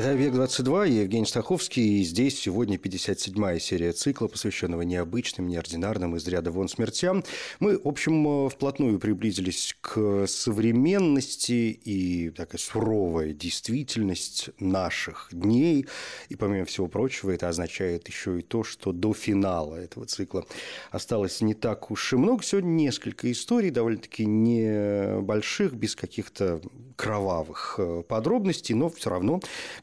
Это «Век-22», я Евгений Стаховский, и здесь сегодня 57-я серия цикла, посвященного необычным, неординарным, из ряда вон смертям. Мы, в общем, вплотную приблизились к современности и такая суровая действительность наших дней. И, помимо всего прочего, это означает еще и то, что до финала этого цикла осталось не так уж и много. Сегодня несколько историй, довольно-таки небольших, без каких-то кровавых э, подробностей, но все равно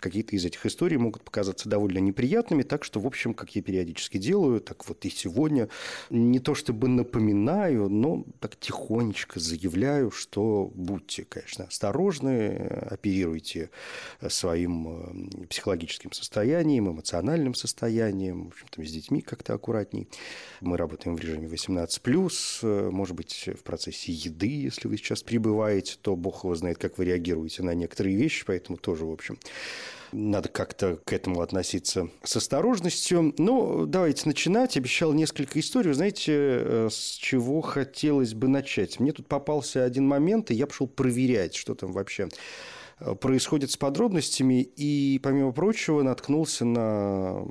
какие-то из этих историй могут показаться довольно неприятными, так что, в общем, как я периодически делаю, так вот и сегодня, не то чтобы напоминаю, но так тихонечко заявляю, что будьте, конечно, осторожны, оперируйте своим э, психологическим состоянием, эмоциональным состоянием, в общем-то, с детьми как-то аккуратней. Мы работаем в режиме 18+, э, может быть, в процессе еды, если вы сейчас прибываете, то бог его знает, как вы реагируете на некоторые вещи, поэтому тоже, в общем, надо как-то к этому относиться с осторожностью. Ну, давайте начинать. Обещал несколько историй. знаете, э, с чего хотелось бы начать? Мне тут попался один момент, и я пошел проверять, что там вообще э, происходит с подробностями, и, помимо прочего, наткнулся на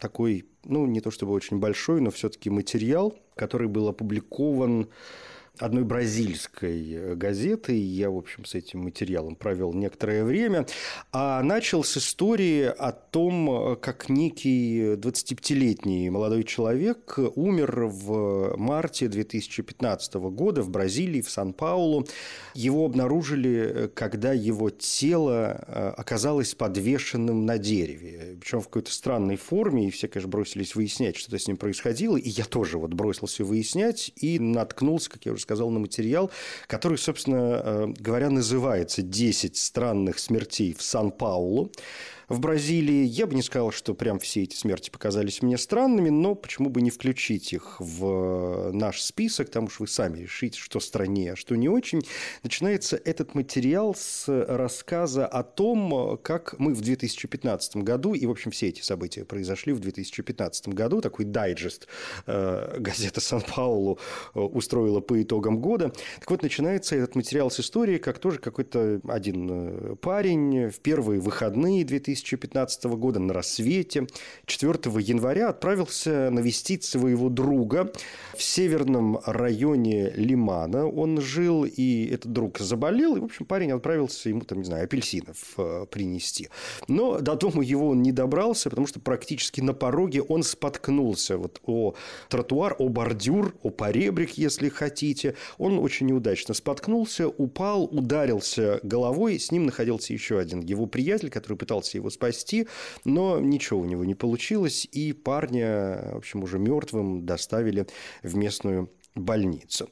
такой, ну, не то чтобы очень большой, но все-таки материал, который был опубликован одной бразильской э, газеты. Я, в общем, с этим материалом провел некоторое время. А начал с истории о том, э, как некий 25-летний молодой человек умер в марте 2015 года в Бразилии, в Сан-Паулу. Его обнаружили, э, когда его тело оказалось подвешенным на дереве. Причем в какой-то странной форме. И все, конечно, бросились выяснять, что с ним происходило. И я тоже вот бросился выяснять и наткнулся, как я уже сказал, на материал, который, собственно э, говоря, называется «10 странных смертей в Сан-Паулу» в Бразилии. Я бы не сказал, что прям все эти смерти показались мне странными, но почему бы не включить их в наш список, там уж вы сами решите, что страннее, а что не очень. Начинается этот материал с рассказа о том, как мы в 2015 году, и, в общем, все эти события произошли в 2015 году, такой дайджест э, газета «Сан-Паулу» э, устроила по итогам года. Так вот, начинается этот материал с истории, как тоже какой-то один э, парень в первые выходные 2000 2015 года на рассвете 4 января отправился навестить своего друга в северном районе Лимана. Он жил, и этот друг заболел, и, в общем, парень отправился ему, там, не знаю, апельсинов э, принести. Но до дома его он не добрался, потому что практически на пороге он споткнулся вот о тротуар, о бордюр, о поребрик, если хотите. Он очень неудачно споткнулся, упал, ударился головой. С ним находился еще один его приятель, который пытался его спасти, но ничего у него не получилось, и парня, в общем, уже мертвым доставили в местную больницу.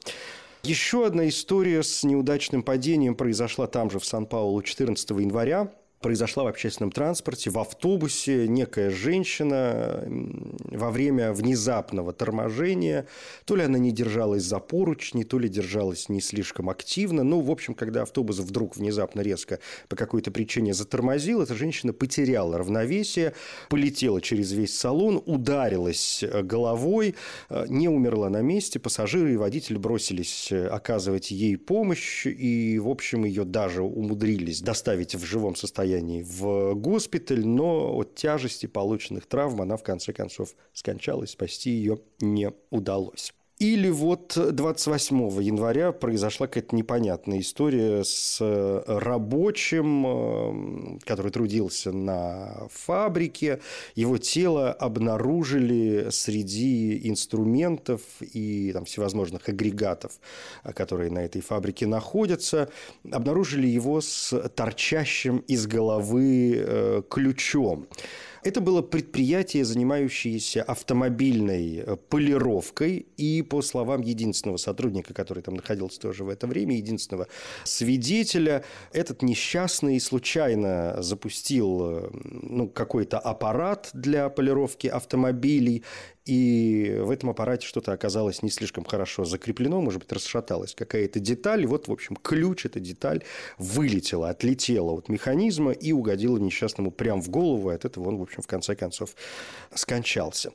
Еще одна история с неудачным падением произошла там же, в Сан-Паулу, 14 января произошла в общественном транспорте, в автобусе некая женщина во время внезапного торможения, то ли она не держалась за поручни, то ли держалась не слишком активно. Ну, в общем, когда автобус вдруг внезапно резко по какой-то причине затормозил, эта женщина потеряла равновесие, полетела через весь салон, ударилась э, головой, э, не умерла на месте. Пассажиры и водитель бросились э, оказывать ей помощь, и, в общем, ее даже умудрились доставить в живом состоянии состоянии в госпиталь, но от тяжести полученных травм она в конце концов скончалась, спасти ее не удалось. Или вот 28 января произошла какая-то непонятная история с э, рабочим, э, который трудился на фабрике. Его тело обнаружили среди инструментов и там, всевозможных агрегатов, которые на этой фабрике находятся. Обнаружили его с торчащим из головы э, ключом. Это было предприятие, занимающееся автомобильной э, полировкой. И по словам единственного сотрудника, который там находился тоже в это время, единственного свидетеля, этот несчастный случайно запустил э, ну, какой-то аппарат для полировки автомобилей и в этом аппарате что-то оказалось не слишком хорошо закреплено, может быть, расшаталась какая-то деталь, вот, в общем, ключ, эта деталь вылетела, отлетела от механизма и угодила несчастному прямо в голову, и от этого он, в общем, в конце концов скончался.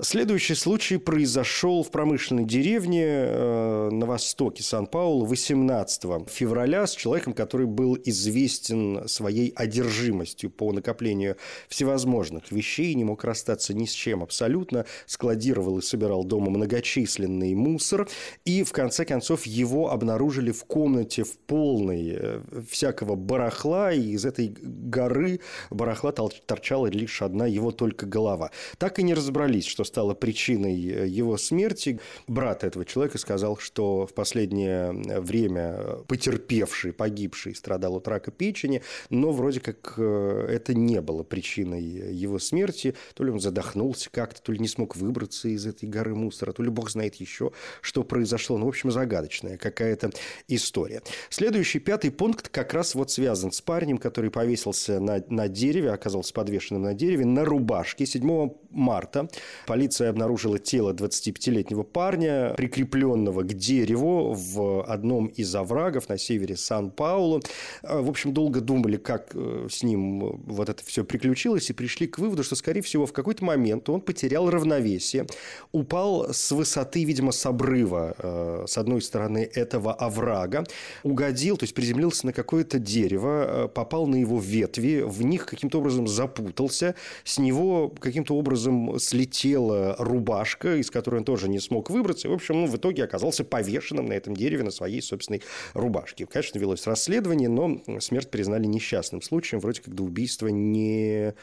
Следующий случай произошел в промышленной деревне э, на востоке Сан-Паулу 18 февраля с человеком, который был известен своей одержимостью по накоплению всевозможных вещей, не мог расстаться ни с чем абсолютно, складировал и собирал дома многочисленный мусор, и в конце концов его обнаружили в комнате в полной э, всякого барахла, и из этой горы барахла торчала лишь одна его только голова. Так и не разобрались, что стало причиной э, его смерти. Брат этого человека сказал, что в последнее время потерпевший, погибший, страдал от рака печени, но вроде как э, это не было причиной его смерти. То ли он задохнулся как-то, то ли не смог выбраться из этой горы мусора, то ли бог знает еще, что произошло. Ну, в общем, загадочная какая-то история. Следующий, пятый пункт как раз вот связан с парнем, который повесился на, на дереве, оказался подвешенным на дереве, на рубашке. 7 марта полиция обнаружила тело 25-летнего парня, прикрепленного к дереву в одном из оврагов на севере Сан-Паулу. А, в общем, долго думали, как э, с ним вот это все приключилось, и пришли к выводу, что, скорее всего, в какой-то момент он потерял равновесие равновесие, упал с высоты, видимо, с обрыва, э, с одной стороны, этого оврага, угодил, то есть приземлился на какое-то дерево, э, попал на его ветви, в них каким-то образом запутался, с него каким-то образом слетела рубашка, из которой он тоже не смог выбраться, и, в общем, ну, в итоге оказался повешенным на этом дереве на своей собственной рубашке. Конечно, велось расследование, но смерть признали несчастным случаем, вроде как до убийства не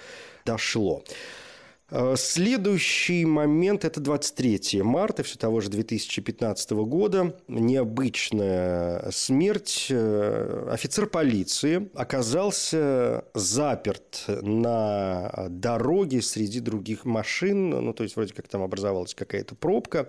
дошло. Э, следующий момент – это 23 марта все того же 2015 года. Необычная смерть. Э, офицер полиции оказался заперт на дороге среди других машин. Ну, то есть, вроде как там образовалась какая-то пробка.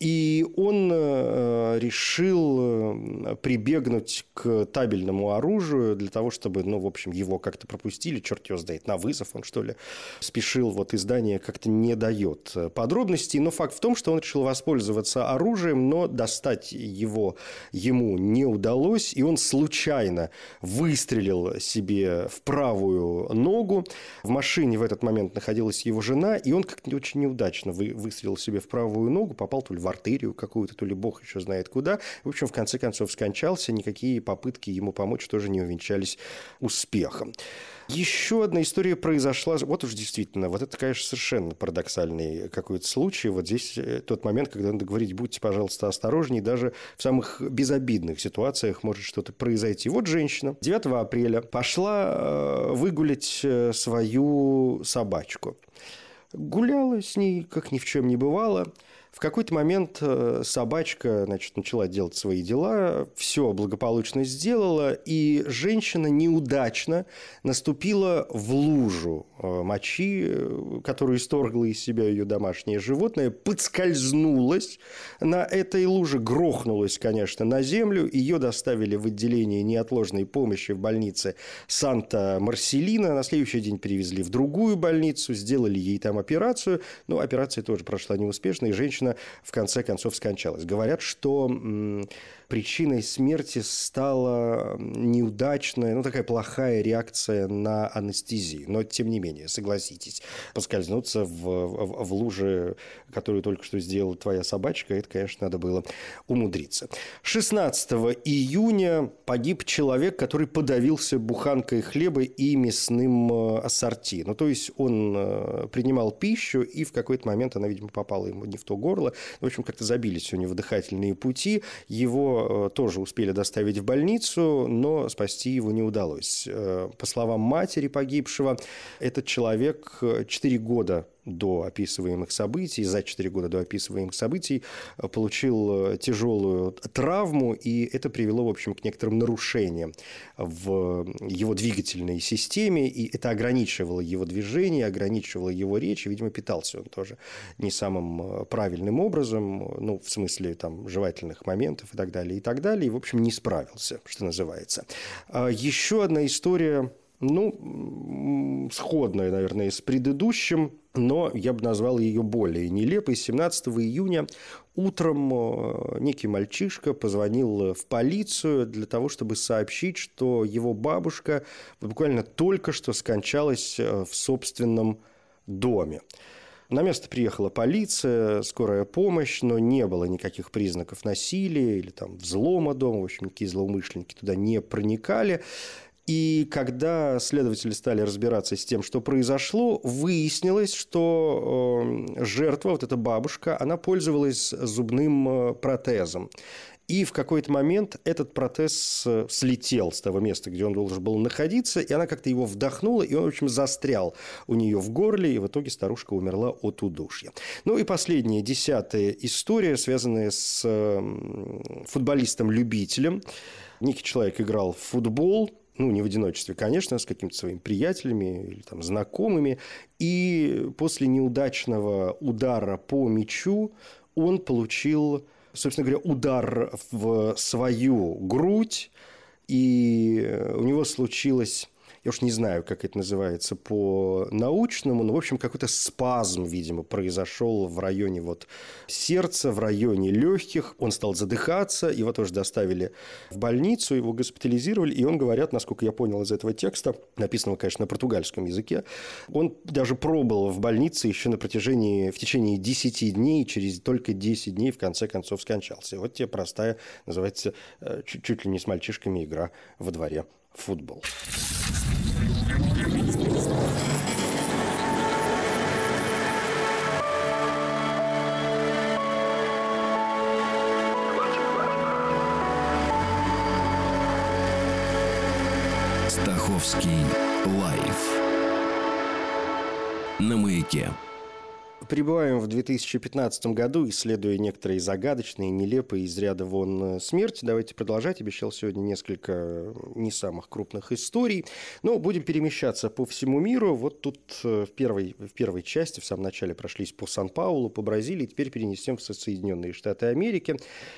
И он э, решил э, прибегнуть к табельному оружию для того, чтобы, ну, в общем, его как-то пропустили, черт его знает, на вызов он, что ли, спешил. Вот издание как-то не дает подробностей, но факт в том, что он решил воспользоваться оружием, но достать его ему не удалось, и он случайно выстрелил себе в правую ногу. В машине в этот момент находилась его жена, и он как-то очень неудачно выстрелил себе в правую ногу, попал то ли в артерию какую-то, то ли бог еще знает куда. В общем, в конце концов скончался, никакие попытки ему помочь тоже не увенчались успехом. Еще одна история произошла, вот уж действительно, вот это, конечно, совершенно парадоксальный какой-то случай. Вот здесь э, тот момент, когда надо говорить, будьте, пожалуйста, осторожнее, даже в самых безобидных ситуациях может что-то произойти. Вот женщина 9 апреля пошла э, выгулять э, свою собачку. Гуляла с ней, как ни в чем не бывало. В какой-то момент э, собачка значит, начала делать свои дела, все благополучно сделала, и женщина неудачно наступила в лужу э, мочи, э, которую исторгло из себя ее домашнее животное, подскользнулась на этой луже, грохнулась, конечно, на землю, ее доставили в отделение неотложной помощи в больнице Санта-Марселина, на следующий день перевезли в другую больницу, сделали ей там операцию, но операция тоже прошла неуспешно, и женщина женщина в конце концов скончалась. Говорят, что причиной смерти стала неудачная, ну, такая плохая реакция на анестезию. Но, тем не менее, согласитесь, поскользнуться в, в, в луже, которую только что сделала твоя собачка, это, конечно, надо было умудриться. 16 июня погиб человек, который подавился буханкой хлеба и мясным э, ассорти. Ну, то есть он э, принимал пищу, и в какой-то момент она, видимо, попала ему не в то горло. В общем, как-то забились у него дыхательные пути. Его Э, тоже успели доставить в больницу, но спасти его не удалось. Э, по словам матери погибшего, этот человек 4 года до описываемых событий, за 4 года до описываемых событий, получил тяжелую травму, и это привело, в общем, к некоторым нарушениям в его двигательной системе, и это ограничивало его движение, ограничивало его речь, и, видимо, питался он тоже не самым правильным образом, ну, в смысле, там, жевательных моментов и так далее, и так далее, и, в общем, не справился, что называется. А еще одна история ну, сходная, наверное, с предыдущим, но я бы назвал ее более нелепой. 17 июня утром э, некий мальчишка позвонил в полицию для того, чтобы сообщить, что его бабушка буквально только что скончалась э, в собственном доме. На место приехала полиция, скорая помощь, но не было никаких признаков насилия или там взлома дома. В общем, никакие злоумышленники туда не проникали. И когда следователи стали разбираться с тем, что произошло, выяснилось, что э, жертва, вот эта бабушка, она пользовалась зубным э, протезом. И в какой-то момент этот протез э, слетел с того места, где он должен был находиться, и она как-то его вдохнула, и он, в общем, застрял у нее в горле, и в итоге старушка умерла от удушья. Ну и последняя, десятая история, связанная с футболистом-любителем. Некий человек играл в футбол, ну, не в одиночестве, конечно, а с какими-то своими приятелями или там знакомыми. И после неудачного удара по мячу он получил, собственно говоря, удар в свою грудь, и у него случилось я уж не знаю, как это называется по-научному, но, в общем, какой-то спазм, видимо, произошел в районе вот сердца, в районе легких. Он стал задыхаться, его тоже доставили в больницу, его госпитализировали, и он, говорят, насколько я понял из этого текста, написанного, конечно, на португальском языке, он даже пробыл в больнице еще на протяжении, в течение 10 дней, через только 10 дней в конце концов скончался. вот тебе простая, называется, э, чуть, чуть ли не с мальчишками игра во дворе футбол. Стаховский лайф на маяке. Прибываем в 2015 году, исследуя некоторые загадочные, нелепые из ряда вон э, смерти. Давайте продолжать. Обещал сегодня несколько не самых крупных историй. Но будем перемещаться по всему миру. Вот тут э, в первой, в первой части, в самом начале прошлись по Сан-Паулу, по Бразилии. Теперь перенесем в Соединенные Штаты Америки.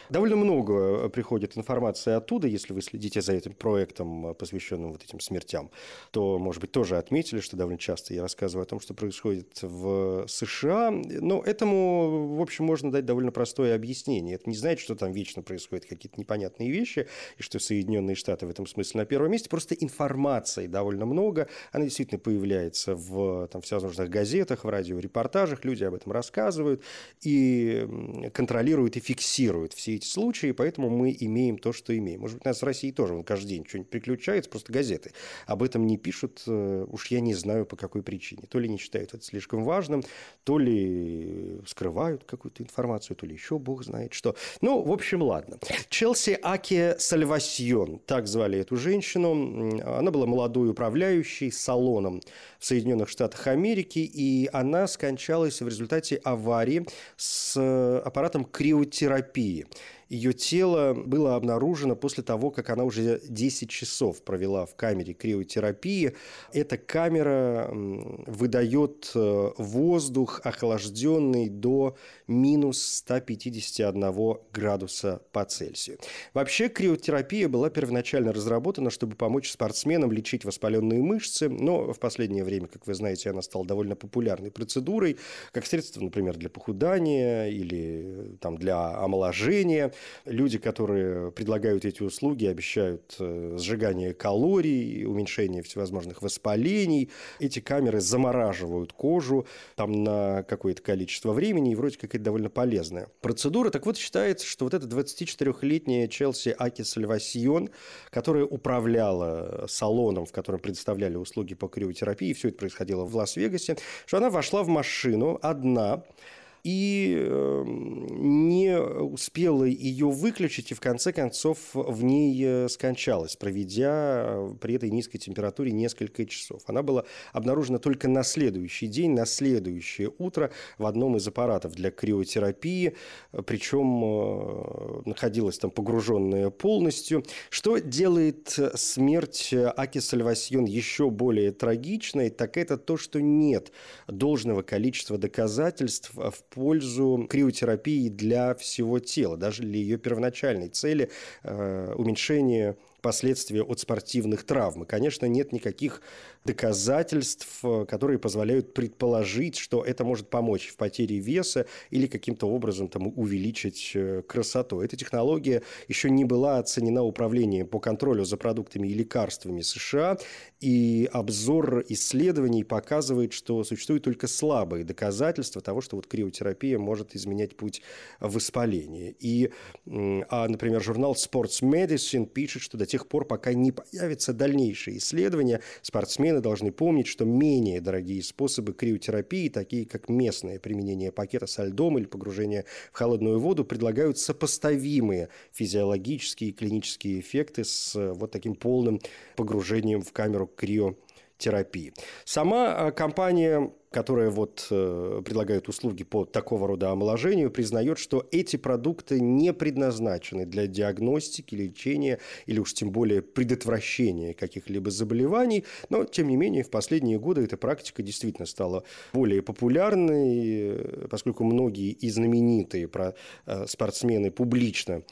Довольно много э, приходит информации оттуда. Если вы следите за этим проектом, посвященным вот этим смертям, то, может быть, тоже отметили, что довольно часто я рассказываю о том, что происходит в США но этому, в общем, можно дать довольно простое объяснение. Это не значит, что там вечно происходят какие-то непонятные вещи, и что Соединенные Штаты в этом смысле на первом месте. Просто информации довольно много. Она действительно появляется в там, всевозможных газетах, в радиорепортажах. Люди об этом рассказывают и контролируют и фиксируют все эти случаи. Поэтому мы имеем то, что имеем. Может быть, у нас в России тоже вон, каждый день что-нибудь приключается, просто газеты об этом не пишут. Э, уж я не знаю, по какой причине. То ли не считают это слишком важным, то ли ли скрывают какую-то информацию, то ли еще бог знает что. Ну, в общем, ладно. Челси Аки Сальвасьон, так звали эту женщину. Она была молодой управляющей салоном в Соединенных Штатах Америки, и она скончалась в результате аварии с аппаратом криотерапии. Ее тело было обнаружено после того, как она уже 10 часов провела в камере криотерапии. Эта камера выдает э, воздух, охлажденный до минус 151 градуса по Цельсию. Вообще криотерапия была первоначально разработана, чтобы помочь спортсменам лечить воспаленные мышцы, но в последнее время, как вы знаете, она стала довольно популярной процедурой, как средство, например, для похудания или э, там, для омоложения. Люди, которые предлагают эти услуги, обещают э, сжигание калорий, уменьшение всевозможных воспалений. Эти камеры замораживают кожу там на какое-то количество времени, и вроде как это довольно полезная процедура. Так вот, считается, что вот эта 24-летняя Челси Аки Сальвасьон, которая управляла салоном, в котором предоставляли услуги по криотерапии, все это происходило в Лас-Вегасе, что она вошла в машину одна, и эм, не успела ее выключить, и в конце концов в ней э, скончалась, проведя э, при этой низкой температуре несколько часов. Она была обнаружена только на следующий день, на следующее утро в одном из аппаратов для криотерапии, причем э, находилась там погруженная полностью. Что делает смерть Аки Сальвасьон еще более трагичной, так это то, что нет должного количества доказательств в пользу криотерапии для всего тела, даже для ее первоначальной цели э, уменьшения последствия от спортивных травм. И, конечно, нет никаких доказательств, которые позволяют предположить, что это может помочь в потере веса или каким-то образом там, увеличить э, красоту. Эта технология еще не была оценена управлением по контролю за продуктами и лекарствами США, и обзор исследований показывает, что существуют только слабые доказательства того, что вот криотерапия может изменять путь воспаления. И, а, например, журнал Sports Medicine пишет, что до тех пор, пока не появятся дальнейшие исследования, спортсмены должны помнить, что менее дорогие способы криотерапии, такие как местное применение пакета со льдом или погружение в холодную воду, предлагают сопоставимые физиологические и клинические эффекты с вот таким полным погружением в камеру криотерапии. Сама э, компания которая вот э, предлагает услуги по такого рода омоложению, признает, что эти продукты не предназначены для диагностики, лечения или уж тем более предотвращения каких-либо заболеваний, но тем не менее в последние годы эта практика действительно стала более популярной, э, поскольку многие и знаменитые про э, спортсмены публично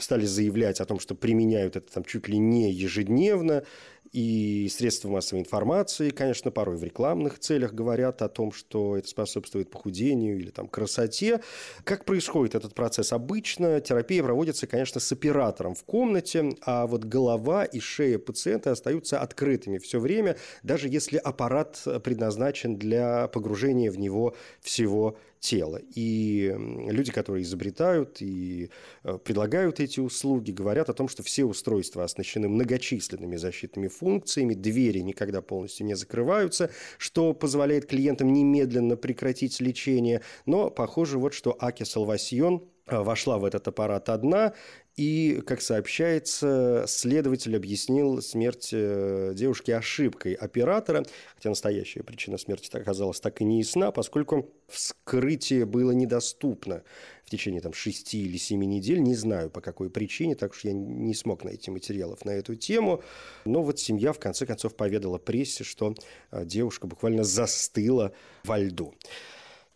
стали заявлять о том, что применяют это там чуть ли не ежедневно, и средства массовой информации, конечно, порой в рекламных целях говорят о том, что это способствует похудению или там, красоте. Как происходит этот процесс? Обычно терапия проводится, конечно, с оператором в комнате, а вот голова и шея пациента остаются открытыми все время, даже если аппарат предназначен для погружения в него всего тела. И люди, которые изобретают и э, предлагают эти услуги, говорят о том, что все устройства оснащены многочисленными защитными функциями, двери никогда полностью не закрываются, что позволяет клиентам немедленно прекратить лечение. Но похоже вот, что Аки Салвасьон э, вошла в этот аппарат одна, и, как сообщается, следователь объяснил смерть э, девушки ошибкой оператора, хотя настоящая причина смерти оказалась так и не ясна, поскольку вскрытие было недоступно в течение там, 6 или 7 недель. Не знаю, по какой причине, так что я не смог найти материалов на эту тему. Но вот семья в конце концов поведала прессе, что э, девушка буквально застыла во льду.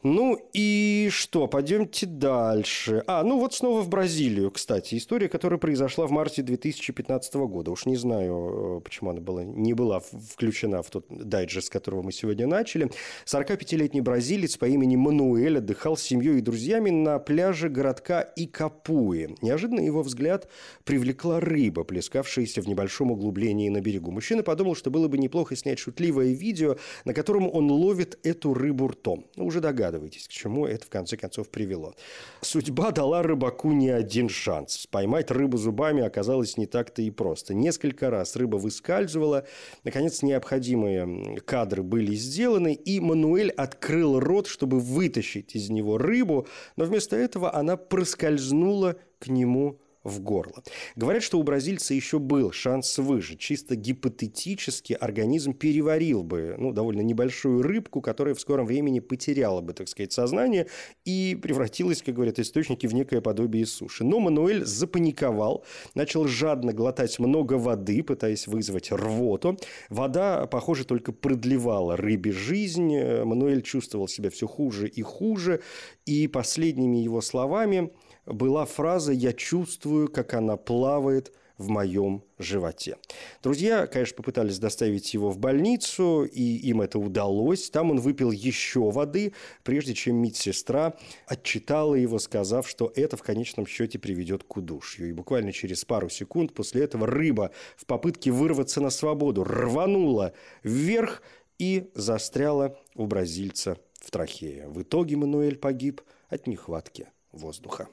Ну и что, пойдемте дальше. А, ну вот снова в Бразилию, кстати. История, которая произошла в марте 2015 года. Уж не знаю, э, почему она была, не была включена в тот дайджест, с которого мы сегодня начали. 45-летний бразилец по имени Мануэль отдыхал с семьей и друзьями на пляже городка Икапуи. Неожиданно его взгляд привлекла рыба, плескавшаяся в небольшом углублении на берегу. Мужчина подумал, что было бы неплохо снять шутливое видео, на котором он ловит эту рыбу ртом. Уже догадывается догадываетесь, к чему это в конце концов привело. Судьба дала рыбаку не один шанс. Поймать рыбу зубами оказалось не так-то и просто. Несколько раз рыба выскальзывала. Наконец, необходимые кадры были сделаны, и Мануэль открыл рот, чтобы вытащить из него рыбу, но вместо этого она проскользнула к нему в горло. Говорят, что у бразильца еще был шанс выжить. Чисто гипотетически организм переварил бы ну, довольно небольшую рыбку, которая в скором времени потеряла бы, так сказать, сознание и превратилась, как говорят источники, в некое подобие суши. Но Мануэль запаниковал, начал жадно глотать много воды, пытаясь вызвать рвоту. Вода, похоже, только продлевала рыбе жизнь. Мануэль чувствовал себя все хуже и хуже. И последними его словами была фраза «я чувствую, как она плавает в моем животе». Друзья, конечно, попытались доставить его в больницу, и им это удалось. Там он выпил еще воды, прежде чем медсестра отчитала его, сказав, что это в конечном счете приведет к удушью. И буквально через пару секунд после этого рыба в попытке вырваться на свободу рванула вверх и застряла у бразильца в трахее. В итоге Мануэль погиб от нехватки воздуха.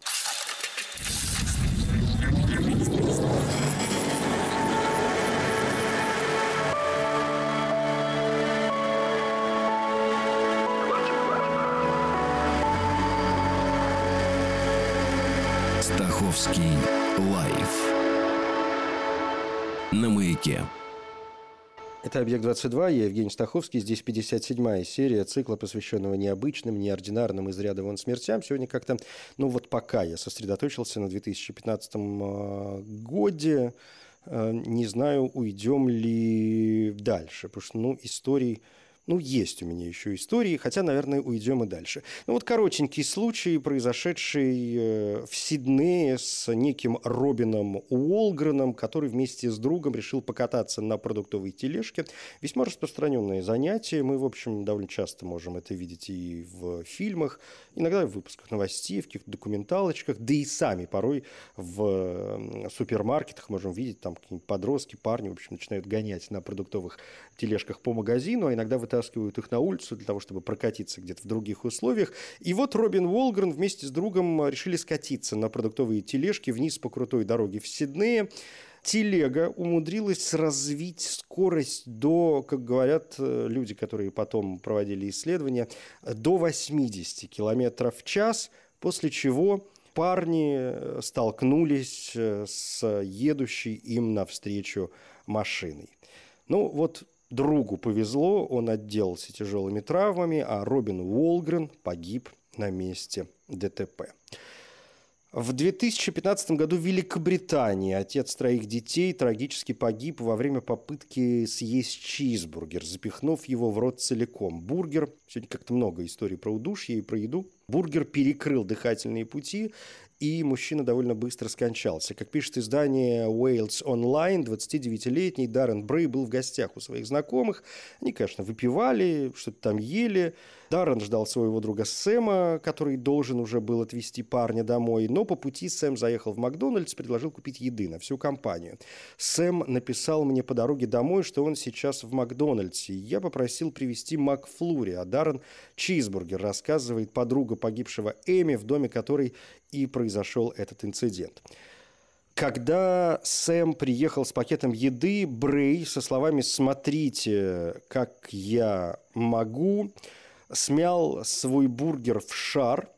Стаховский лайф на маяке. Это «Объект-22», я Евгений Стаховский. Здесь 57-я серия цикла, посвященного необычным, неординарным из ряда вон смертям. Сегодня как-то, ну вот пока я сосредоточился на 2015 а, годе, а, не знаю, уйдем ли дальше, потому что, ну, историй ну, есть у меня еще истории, хотя, наверное, уйдем и дальше. Ну, вот коротенький случай, произошедший э, в Сиднее с неким Робином Уолгреном, который вместе с другом решил покататься на продуктовой тележке. Весьма распространенное занятие. Мы, в общем, довольно часто можем это видеть и в фильмах, иногда в выпусках новостей, в каких-то документалочках, да и сами порой в супермаркетах можем видеть, там какие-нибудь подростки, парни, в общем, начинают гонять на продуктовых тележках по магазину, а иногда вытаскивают вытаскивают их на улицу для того, чтобы прокатиться где-то в других условиях. И вот Робин Уолгрен вместе с другом решили скатиться на продуктовые тележки вниз по крутой дороге в Сиднее. Телега умудрилась развить скорость до, как говорят э, люди, которые потом проводили исследования, до 80 км в час, после чего парни э, столкнулись э, с едущей им навстречу машиной. Ну вот Другу повезло, он отделался тяжелыми травмами, а Робин Уолгрен погиб на месте ДТП. В 2015 году в Великобритании отец троих детей трагически погиб во время попытки съесть чизбургер, запихнув его в рот целиком. Бургер, сегодня как-то много историй про удушье и про еду, бургер перекрыл дыхательные пути и мужчина довольно быстро скончался. Как пишет издание Wales Online, 29-летний Даррен Брей был в гостях у своих знакомых. Они, конечно, выпивали, что-то там ели. Даррен ждал своего друга Сэма, который должен уже был отвезти парня домой, но по пути Сэм заехал в Макдональдс, предложил купить еды на всю компанию. Сэм написал мне по дороге домой, что он сейчас в Макдональдсе. Я попросил привезти Макфлури, а Даррен чизбургер, рассказывает подруга погибшего Эми, в доме которой и произошел этот инцидент. Когда Сэм приехал с пакетом еды, Брей со словами «смотрите, как я могу», смял свой бургер в шар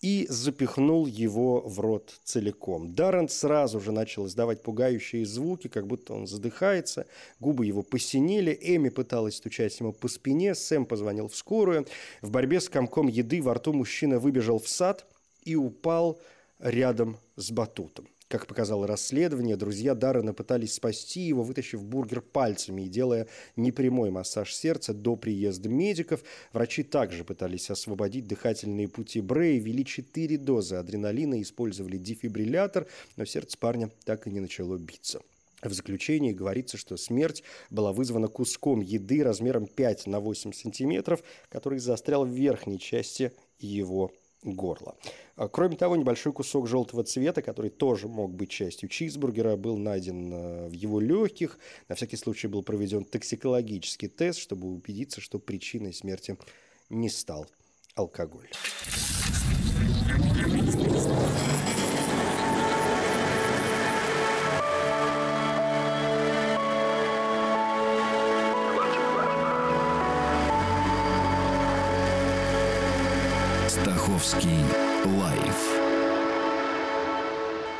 и запихнул его в рот целиком. Даррен сразу же начал издавать пугающие звуки, как будто он задыхается. Губы его посинели. Эми пыталась стучать ему по спине. Сэм позвонил в скорую. В борьбе с комком еды во рту мужчина выбежал в сад и упал рядом с батутом. Как показало расследование, друзья Даррена пытались спасти его, вытащив бургер пальцами и делая непрямой массаж сердца до приезда медиков. Врачи также пытались освободить дыхательные пути Брэя, ввели 4 дозы адреналина, использовали дефибриллятор, но сердце парня так и не начало биться. В заключении говорится, что смерть была вызвана куском еды размером 5 на 8 сантиметров, который застрял в верхней части его горла. Кроме того, небольшой кусок желтого цвета, который тоже мог быть частью чизбургера, был найден а, в его легких. На всякий случай был проведен токсикологический тест, чтобы убедиться, что причиной смерти не стал алкоголь.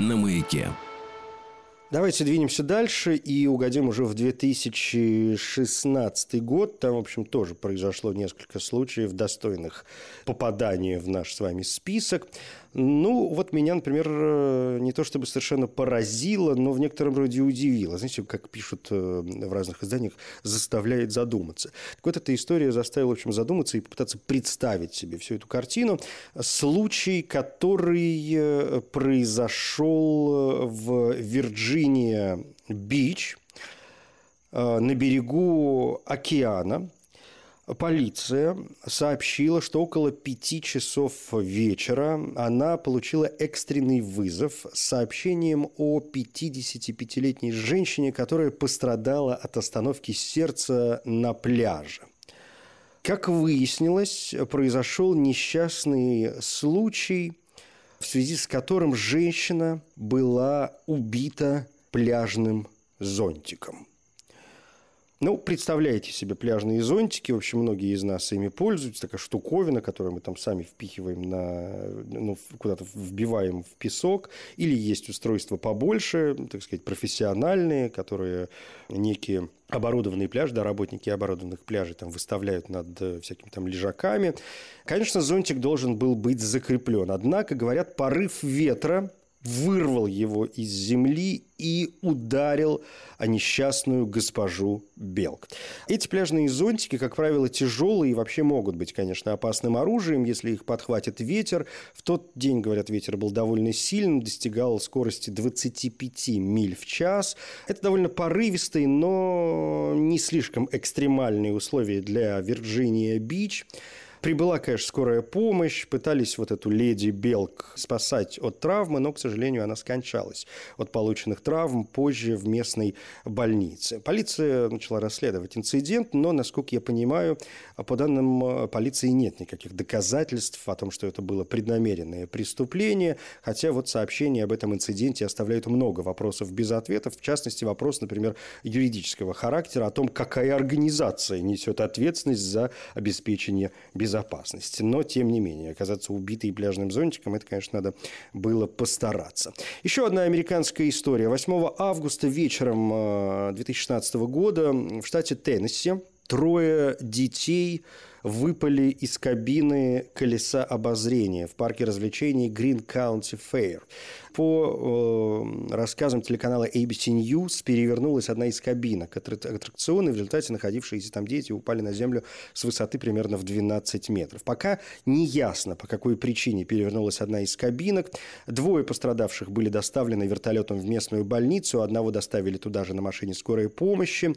На маяке. Давайте двинемся дальше и угодим уже в 2016 год. Там, в общем, тоже произошло несколько случаев, достойных попадания в наш с вами список. Ну, вот меня, например, э, не то чтобы совершенно поразило, но в некотором роде удивило. Знаете, как пишут э, в разных изданиях, заставляет задуматься. Так вот, эта история заставила, в общем, задуматься и попытаться представить себе всю эту картину. Случай, который э, произошел в Вирджиния-Бич, на берегу океана, Полиция сообщила, что около пяти часов вечера она получила экстренный вызов с сообщением о 55-летней женщине, которая пострадала от остановки сердца на пляже. Как выяснилось, произошел несчастный случай, в связи с которым женщина была убита пляжным зонтиком – Ну, представляете себе пляжные зонтики. В общем, многие из нас ими пользуются. Такая штуковина, которую мы там сами впихиваем на... Ну, куда-то вбиваем в песок. Или есть устройства побольше, так сказать, профессиональные, которые некие оборудованные пляжи, да, работники оборудованных пляжей там выставляют над э, всякими там лежаками. Конечно, зонтик должен был быть закреплен. Однако, говорят, порыв ветра вырвал его из земли и ударил о несчастную госпожу Белк. Эти пляжные зонтики, как правило, тяжелые и вообще могут быть, конечно, опасным оружием, если их подхватит ветер. В тот день, говорят, ветер был довольно сильным, достигал скорости 25 миль в час. Это довольно порывистые, но не слишком экстремальные условия для Вирджиния-Бич. Прибыла, конечно, скорая помощь, пытались вот эту леди Белк спасать от травмы, но, к сожалению, она скончалась от полученных травм позже в местной больнице. Полиция начала расследовать инцидент, но, насколько я понимаю, по данным э, полиции нет никаких доказательств о том, что это было преднамеренное преступление, хотя вот сообщения об этом инциденте оставляют много вопросов без ответов, в частности, вопрос, например, юридического характера о том, какая организация несет ответственность за обеспечение безопасности безопасности. Но, тем не менее, оказаться убитой пляжным зонтиком, это, конечно, надо было постараться. Еще одна американская история. 8 августа вечером 2016 э, года в штате Теннесси трое детей выпали из кабины колеса обозрения в парке развлечений Green County Fair. По э, рассказам телеканала ABC News перевернулась одна из кабинок аттракциона, в результате находившиеся там дети упали на землю с высоты примерно в 12 метров. Пока не ясно, по какой причине перевернулась одна из кабинок. Двое пострадавших были доставлены вертолетом в местную больницу, одного доставили туда же на машине скорой помощи.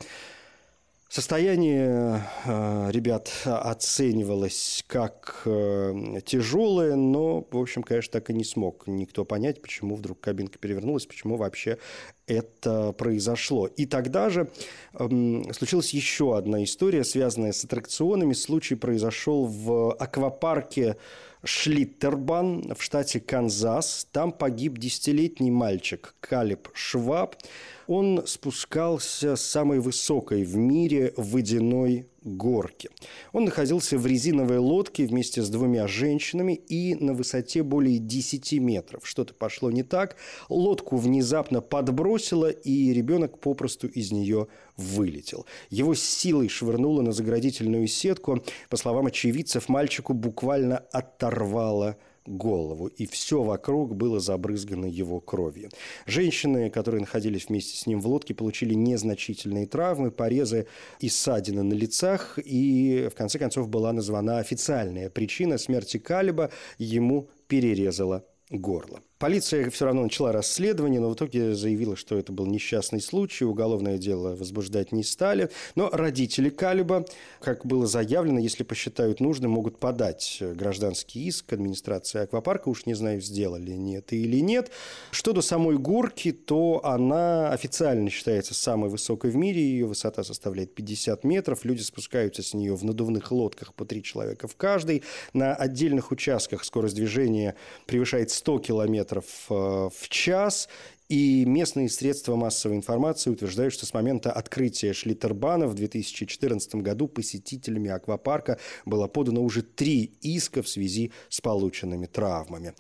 Состояние э, ребят оценивалось как э, тяжелое, но, в общем, конечно, так и не смог никто понять, почему вдруг кабинка перевернулась, почему вообще это произошло. И тогда же э, случилась еще одна история, связанная с аттракционами. Случай произошел в аквапарке Шлиттербан в штате Канзас. Там погиб десятилетний мальчик Калиб Шваб он спускался с самой высокой в мире водяной горки. Он находился в резиновой лодке вместе с двумя женщинами и на высоте более 10 метров. Что-то пошло не так. Лодку внезапно подбросило, и ребенок попросту из нее вылетел. Его силой швырнуло на заградительную сетку. По словам очевидцев, мальчику буквально оторвало голову, и все вокруг было забрызгано его кровью. Женщины, которые находились вместе с ним в лодке, получили незначительные травмы, порезы и ссадины на лицах, и в конце концов была названа официальная причина смерти Калиба, ему перерезала горло. Полиция все равно начала расследование, но в итоге заявила, что это был несчастный случай, уголовное дело возбуждать не стали. Но родители Калиба, как было заявлено, если посчитают нужным, могут подать гражданский иск администрации аквапарка. Уж не знаю, сделали это или нет. Что до самой горки, то она официально считается самой высокой в мире. Ее высота составляет 50 метров. Люди спускаются с нее в надувных лодках по три человека в каждой. На отдельных участках скорость движения превышает 100 километров километров э, в час. И местные средства массовой информации утверждают, что с момента открытия Шлиттербана в 2014 году посетителями аквапарка было подано уже три иска в связи с полученными травмами.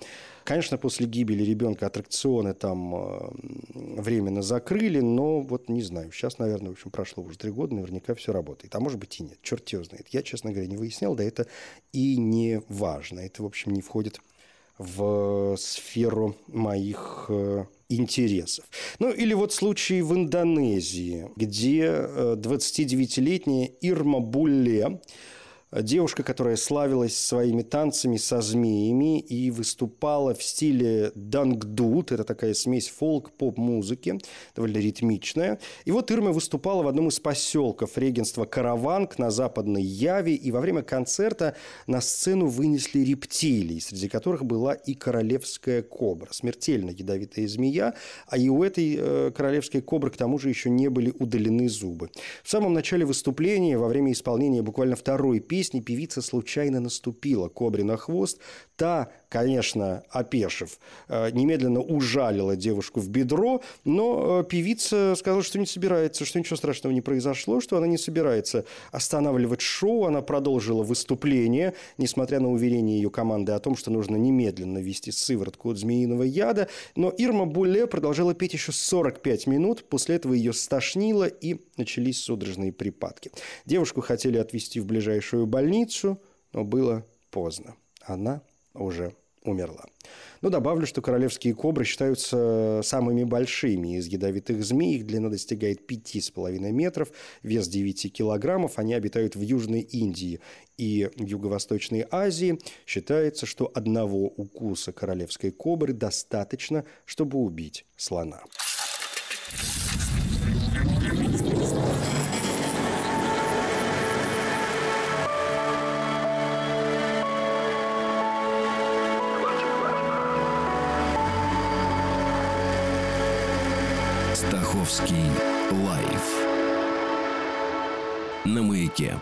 Конечно, после гибели ребенка аттракционы там э, временно закрыли, но вот не знаю, сейчас, наверное, в общем, прошло уже три года, наверняка все работает. А может быть и нет, черт его знает. Я, честно говоря, не выяснял, да это и не важно. Это, в общем, не входит в сферу моих э, интересов. Ну или вот случай в Индонезии, где 29-летняя э, Ирма Булле девушка, которая славилась своими танцами со змеями и выступала в стиле дангдут, это такая смесь фолк-поп-музыки, довольно ритмичная. И вот Ирма выступала в одном из поселков регенства Караванг на западной Яве, и во время концерта на сцену вынесли рептилии, среди которых была и королевская кобра, смертельно ядовитая змея, а и у этой э, королевской кобры к тому же еще не были удалены зубы. В самом начале выступления, во время исполнения буквально второй песни, песни певица случайно наступила кобре на хвост, та конечно, опешив, э, немедленно ужалила девушку в бедро, но певица сказала, что не собирается, что ничего страшного не произошло, что она не собирается останавливать шоу. Она продолжила выступление, несмотря на уверение ее команды о том, что нужно немедленно ввести сыворотку от змеиного яда. Но Ирма Буле продолжала петь еще 45 минут. После этого ее стошнило и начались судорожные припадки. Девушку хотели отвезти в ближайшую больницу, но было поздно. Она уже умерла. Но добавлю, что королевские кобры считаются самыми большими из ядовитых змей. Их длина достигает 5,5 метров, вес 9 килограммов. Они обитают в Южной Индии и Юго-Восточной Азии. Считается, что одного укуса королевской кобры достаточно, чтобы убить слона. На маяке.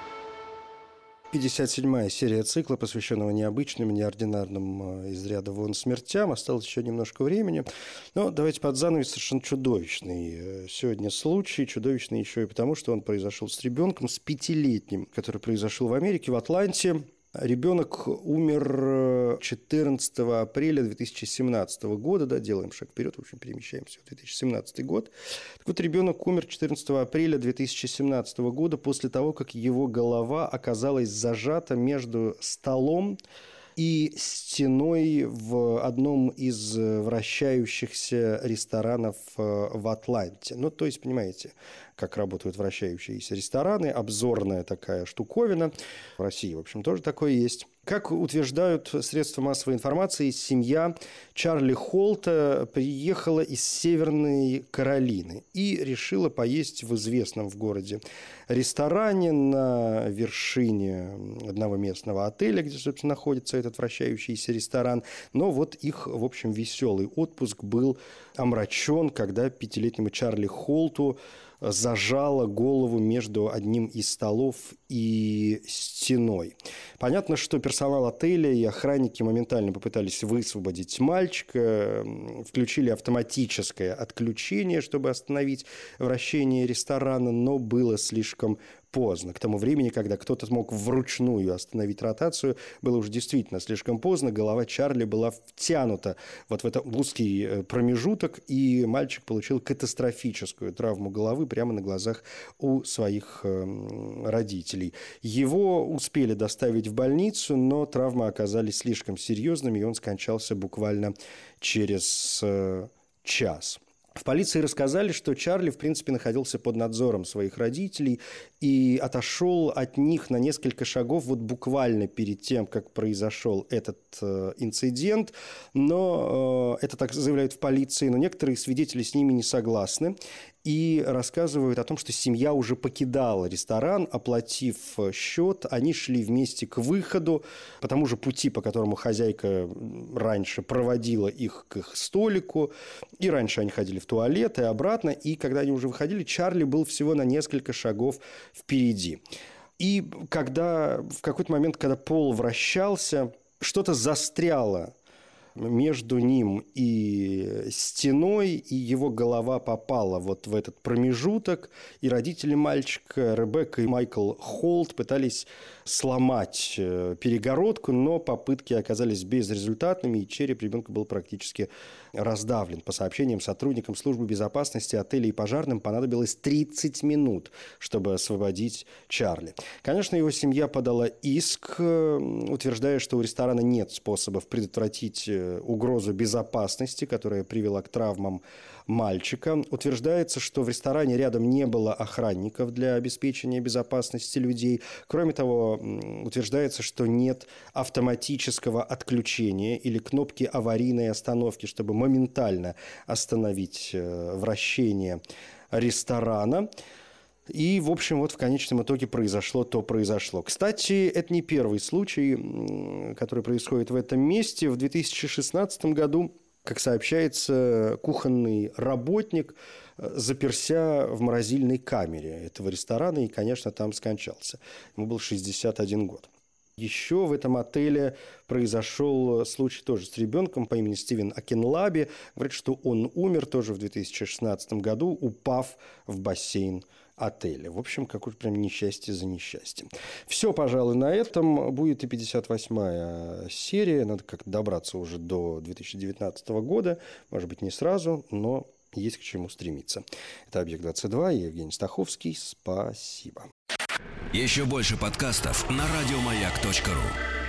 57-я серия цикла, посвященного необычным, неординарным э, из ряда вон смертям. Осталось еще немножко времени. Но давайте под занавес совершенно чудовищный э, сегодня случай. Чудовищный еще и потому, что он произошел с ребенком, с пятилетним, который произошел в Америке, в Атланте. Ребенок умер 14 э, апреля 2017 года, да, делаем шаг вперед, в общем, перемещаемся в 2017 год. Так вот, ребенок умер 14 апреля 2017 года после того, как его голова оказалась зажата между столом и стеной в одном из вращающихся ресторанов э, в Атланте. Ну, то есть, понимаете, как работают вращающиеся рестораны, обзорная такая штуковина. В России, в общем, тоже такое есть. Как утверждают средства массовой информации, семья Чарли Холта приехала из Северной Каролины и решила поесть в известном в городе ресторане на вершине одного местного отеля, где, собственно, находится этот вращающийся ресторан. Но вот их, в общем, веселый отпуск был омрачен, когда пятилетнему Чарли Холту зажала голову между одним из столов и стеной. Понятно, что персонал отеля и охранники моментально попытались высвободить мальчика, включили автоматическое отключение, чтобы остановить вращение ресторана, но было слишком поздно. К тому времени, когда кто-то смог вручную остановить ротацию, было уже действительно слишком поздно. Голова Чарли была втянута вот в этот узкий э, промежуток, и мальчик получил катастрофическую травму головы прямо на глазах у своих эм, родителей. Его успели доставить в больницу, но травмы оказались слишком серьезными, и он скончался буквально через э, час. В полиции рассказали, что Чарли, в принципе, находился под надзором своих родителей и отошел от них на несколько шагов вот буквально перед тем, как произошел этот э, инцидент. Но э, это так заявляют в полиции, но некоторые свидетели с ними не согласны и рассказывают о том, что семья уже покидала ресторан, оплатив счет, они шли вместе к выходу. По тому же пути, по которому хозяйка раньше проводила их к их столику, и раньше они ходили в туалет и обратно, и когда они уже выходили, Чарли был всего на несколько шагов впереди. И когда в какой-то момент, когда пол вращался, что-то застряло между ним и стеной, и его голова попала вот в этот промежуток, и родители мальчика, Ребекка и Майкл Холт, пытались сломать э, перегородку, но попытки оказались безрезультатными, и череп ребенка был практически раздавлен. По сообщениям сотрудникам службы безопасности отеля и пожарным понадобилось 30 минут, чтобы освободить Чарли. Конечно, его семья подала иск, э, утверждая, что у ресторана нет способов предотвратить э, угрозу безопасности, которая привела к травмам мальчика. Утверждается, что в ресторане рядом не было охранников для обеспечения безопасности людей. Кроме того, утверждается, что нет автоматического отключения или кнопки аварийной остановки, чтобы моментально остановить э, вращение ресторана. И, в общем, вот в конечном итоге произошло то произошло. Кстати, это не первый случай, который происходит в этом месте. В 2016 году как сообщается, кухонный работник э, заперся в морозильной камере этого ресторана и, конечно, там скончался. Ему был 61 год. Еще в этом отеле произошел случай тоже с ребенком по имени Стивен Акинлаби. Говорит, что он умер тоже в 2016 году, упав в бассейн отеля. В общем, какое-то прям несчастье за несчастьем. Все, пожалуй, на этом. Будет и 58-я серия. Надо как-то добраться уже до 2019 года. Может быть, не сразу, но есть к чему стремиться. Это «Объект-22» и Евгений Стаховский. Спасибо. Еще больше подкастов на радиомаяк.ру